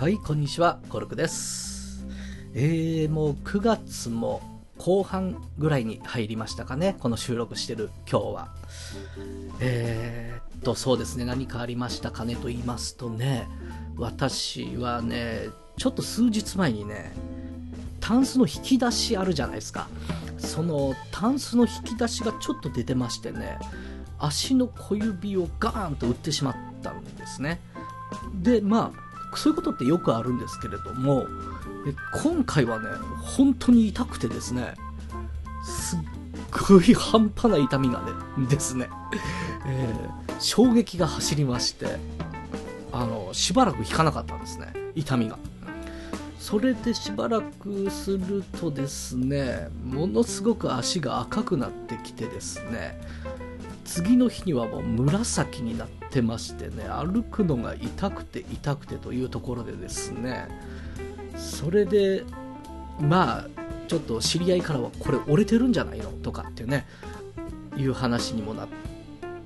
はい、こんにちは、コルクです。えー、もう9月も後半ぐらいに入りましたかね、この収録してる今日は。えーっと、そうですね、何かありましたかねと言いますとね、私はね、ちょっと数日前にね、タンスの引き出しあるじゃないですか。そのタンスの引き出しがちょっと出てましてね、足の小指をガーンと打ってしまったんですね。で、まあ、そういうことってよくあるんですけれども、今回はね、本当に痛くてですね、すっごい半端な痛みがね、ですね、えー衝撃が走りまして、あの、しばらく引かなかったんですね、痛みが。それでしばらくするとですね、ものすごく足が赤くなってきてですね、次の日にはもう紫になってましてね歩くのが痛くて痛くてというところでですねそれでまあちょっと知り合いからはこれ折れてるんじゃないのとかってねいう話にもなっ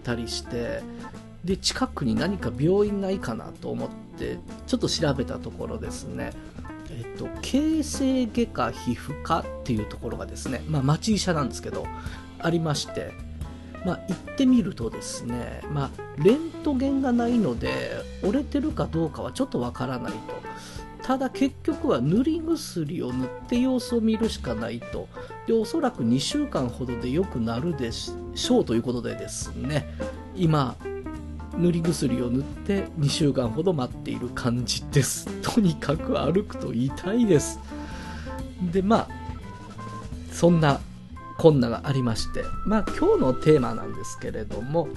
たりしてで近くに何か病院ないかなと思ってちょっと調べたところですねえっと、形成外科皮膚科っていうところがですね、まあ、町医者なんですけどありましてまあ、行ってみるとですね、まあ、レントゲンがないので折れてるかどうかはちょっとわからないと。ただ結局は塗り薬を塗って様子を見るしかないと。でおそらく2週間ほどで良くなるでしょうということでですね今塗り薬を塗って2週間ほど待っている感じです。とにかく歩くと痛いです。でまあそんなこんながありまして、まあ今日のテーマなんですけれども、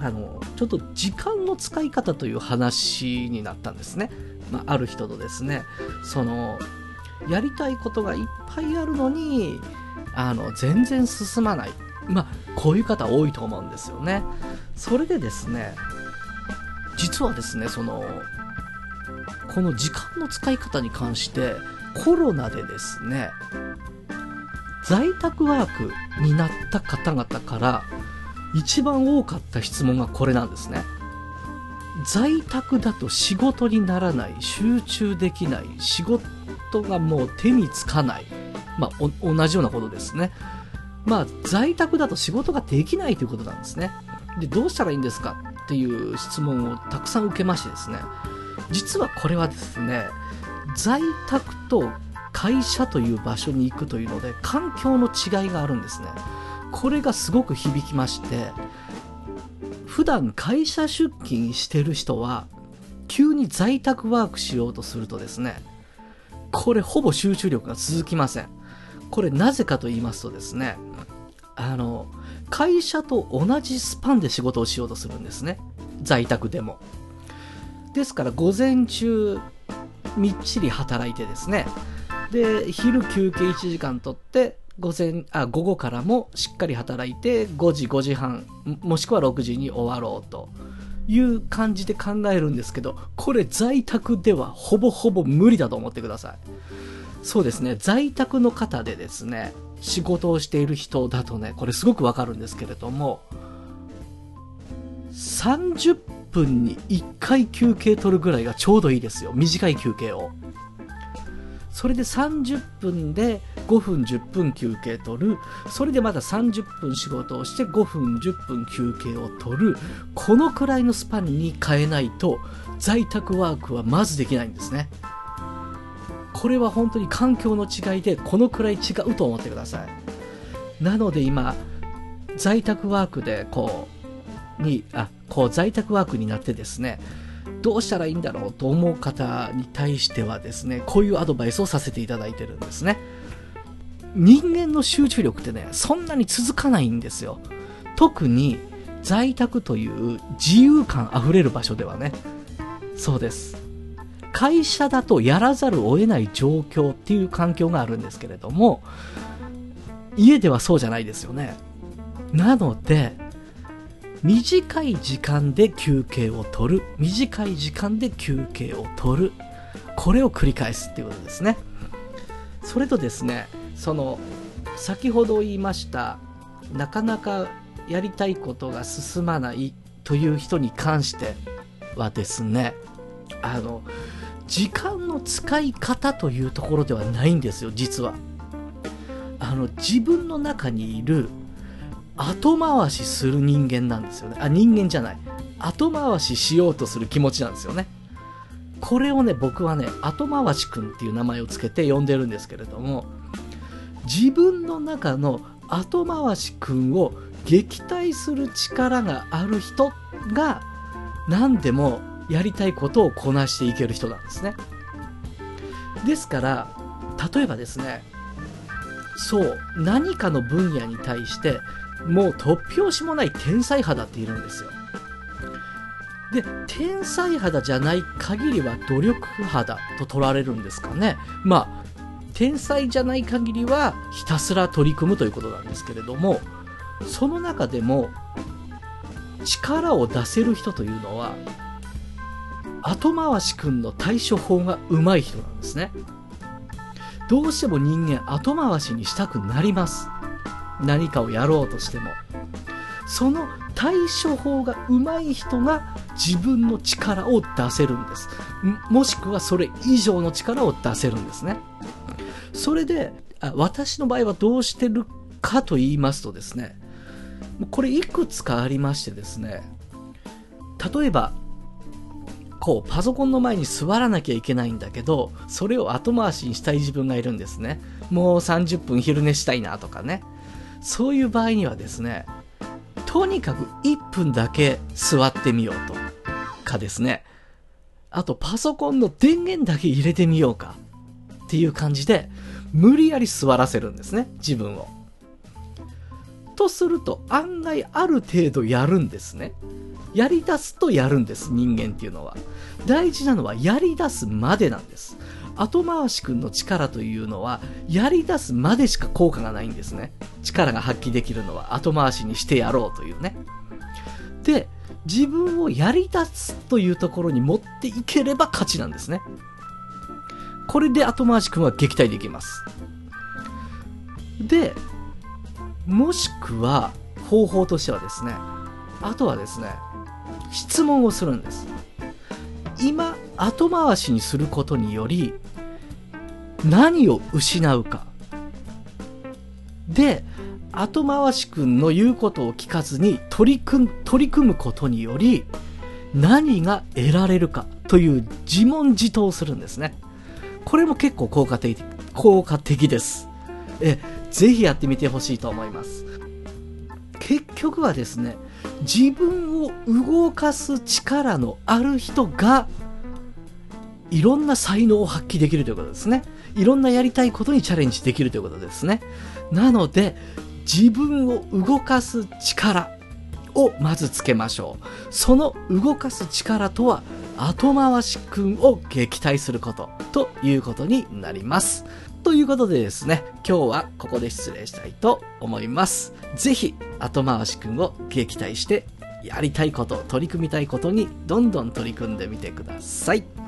あの、ちょっと時間の使い方という話になったんですね。まあある人とですね、その、やりたいことがいっぱいあるのに、あの、全然進まない。まあこういう方多いと思うんですよね。それでですね、実はですね、その、この時間の使い方に関して、コロナでですね、在宅ワークになった方々から一番多かった質問がこれなんですね。在宅だと仕事にならない、集中できない、仕事がもう手につかない。まあ、同じようなことですね。まあ、在宅だと仕事ができないということなんですね。で、どうしたらいいんですかっていう質問をたくさん受けましてですね。実はこれはですね、在宅と会社という場所に行くというので環境の違いがあるんですね。これがすごく響きまして普段会社出勤してる人は急に在宅ワークしようとするとですねこれほぼ集中力が続きません。これなぜかと言いますとですねあの会社と同じスパンで仕事をしようとするんですね。在宅でも。ですから午前中みっちり働いてですねで、昼休憩1時間取って、午前、あ、午後からもしっかり働いて、5時、5時半、もしくは6時に終わろうという感じで考えるんですけど、これ在宅ではほぼほぼ無理だと思ってください。そうですね、在宅の方でですね、仕事をしている人だとね、これすごくわかるんですけれども、30分に1回休憩取るぐらいがちょうどいいですよ。短い休憩を。それで30分で5分10分休憩取る。それでまた30分仕事をして5分10分休憩を取る。このくらいのスパンに変えないと在宅ワークはまずできないんですね。これは本当に環境の違いでこのくらい違うと思ってください。なので今、在宅ワークでこう、に、あ、こう在宅ワークになってですね、どうしたらいいんだろうと思う方に対してはですね、こういうアドバイスをさせていただいてるんですね。人間の集中力ってね、そんなに続かないんですよ。特に在宅という自由感あふれる場所ではね。そうです。会社だとやらざるを得ない状況っていう環境があるんですけれども、家ではそうじゃないですよね。なので、短い時間で休憩を取る。短い時間で休憩を取る。これを繰り返すっていうことですね。それとですね、その、先ほど言いました、なかなかやりたいことが進まないという人に関してはですね、あの、時間の使い方というところではないんですよ、実は。あの、自分の中にいる後回しする人間なんですよね。あ、人間じゃない。後回ししようとする気持ちなんですよね。これをね、僕はね、後回しくんっていう名前をつけて呼んでるんですけれども、自分の中の後回しくんを撃退する力がある人が何でもやりたいことをこなしていける人なんですね。ですから、例えばですね、そう、何かの分野に対してもう突拍子もない天才肌っているんですよ。で、天才肌じゃない限りは努力肌と取られるんですかね。まあ、天才じゃない限りはひたすら取り組むということなんですけれども、その中でも力を出せる人というのは、後回し君の対処法が上手い人なんですね。どうしても人間後回しにしたくなります。何かをやろうとしても。その対処法が上手い人が自分の力を出せるんです。もしくはそれ以上の力を出せるんですね。それで、私の場合はどうしてるかと言いますとですね、これいくつかありましてですね、例えば、こう、パソコンの前に座らなきゃいけないんだけど、それを後回しにしたい自分がいるんですね。もう30分昼寝したいなとかね。そういう場合にはですね、とにかく1分だけ座ってみようとかですね。あとパソコンの電源だけ入れてみようかっていう感じで、無理やり座らせるんですね、自分を。とすると案外ある程度やるんですね。やり出すとやるんです、人間っていうのは。大事なのはやり出すまでなんです。後回し君の力というのは、やり出すまでしか効果がないんですね。力が発揮できるのは後回しにしてやろうというね。で、自分をやり出すというところに持っていければ勝ちなんですね。これで後回し君は撃退できます。で、もしくは方法としてはですね、あとはですね、質問をするんです。今、後回しにすることにより、何を失うか。で、後回し君の言うことを聞かずに取り組取り組むことにより、何が得られるかという自問自答をするんですね。これも結構効果的、効果的です。え、ぜひやってみてほしいと思います。結局はですね、自分を動かす力のある人が、いろんな才能を発揮できるということですね。いろんなやりたいことにチャレンジできるということですね。なので、自分を動かす力をまずつけましょう。その動かす力とは、後回し君を撃退することということになります。ということでですね、今日はここで失礼したいと思います。ぜひ、後回し君を撃退して、やりたいこと、取り組みたいことにどんどん取り組んでみてください。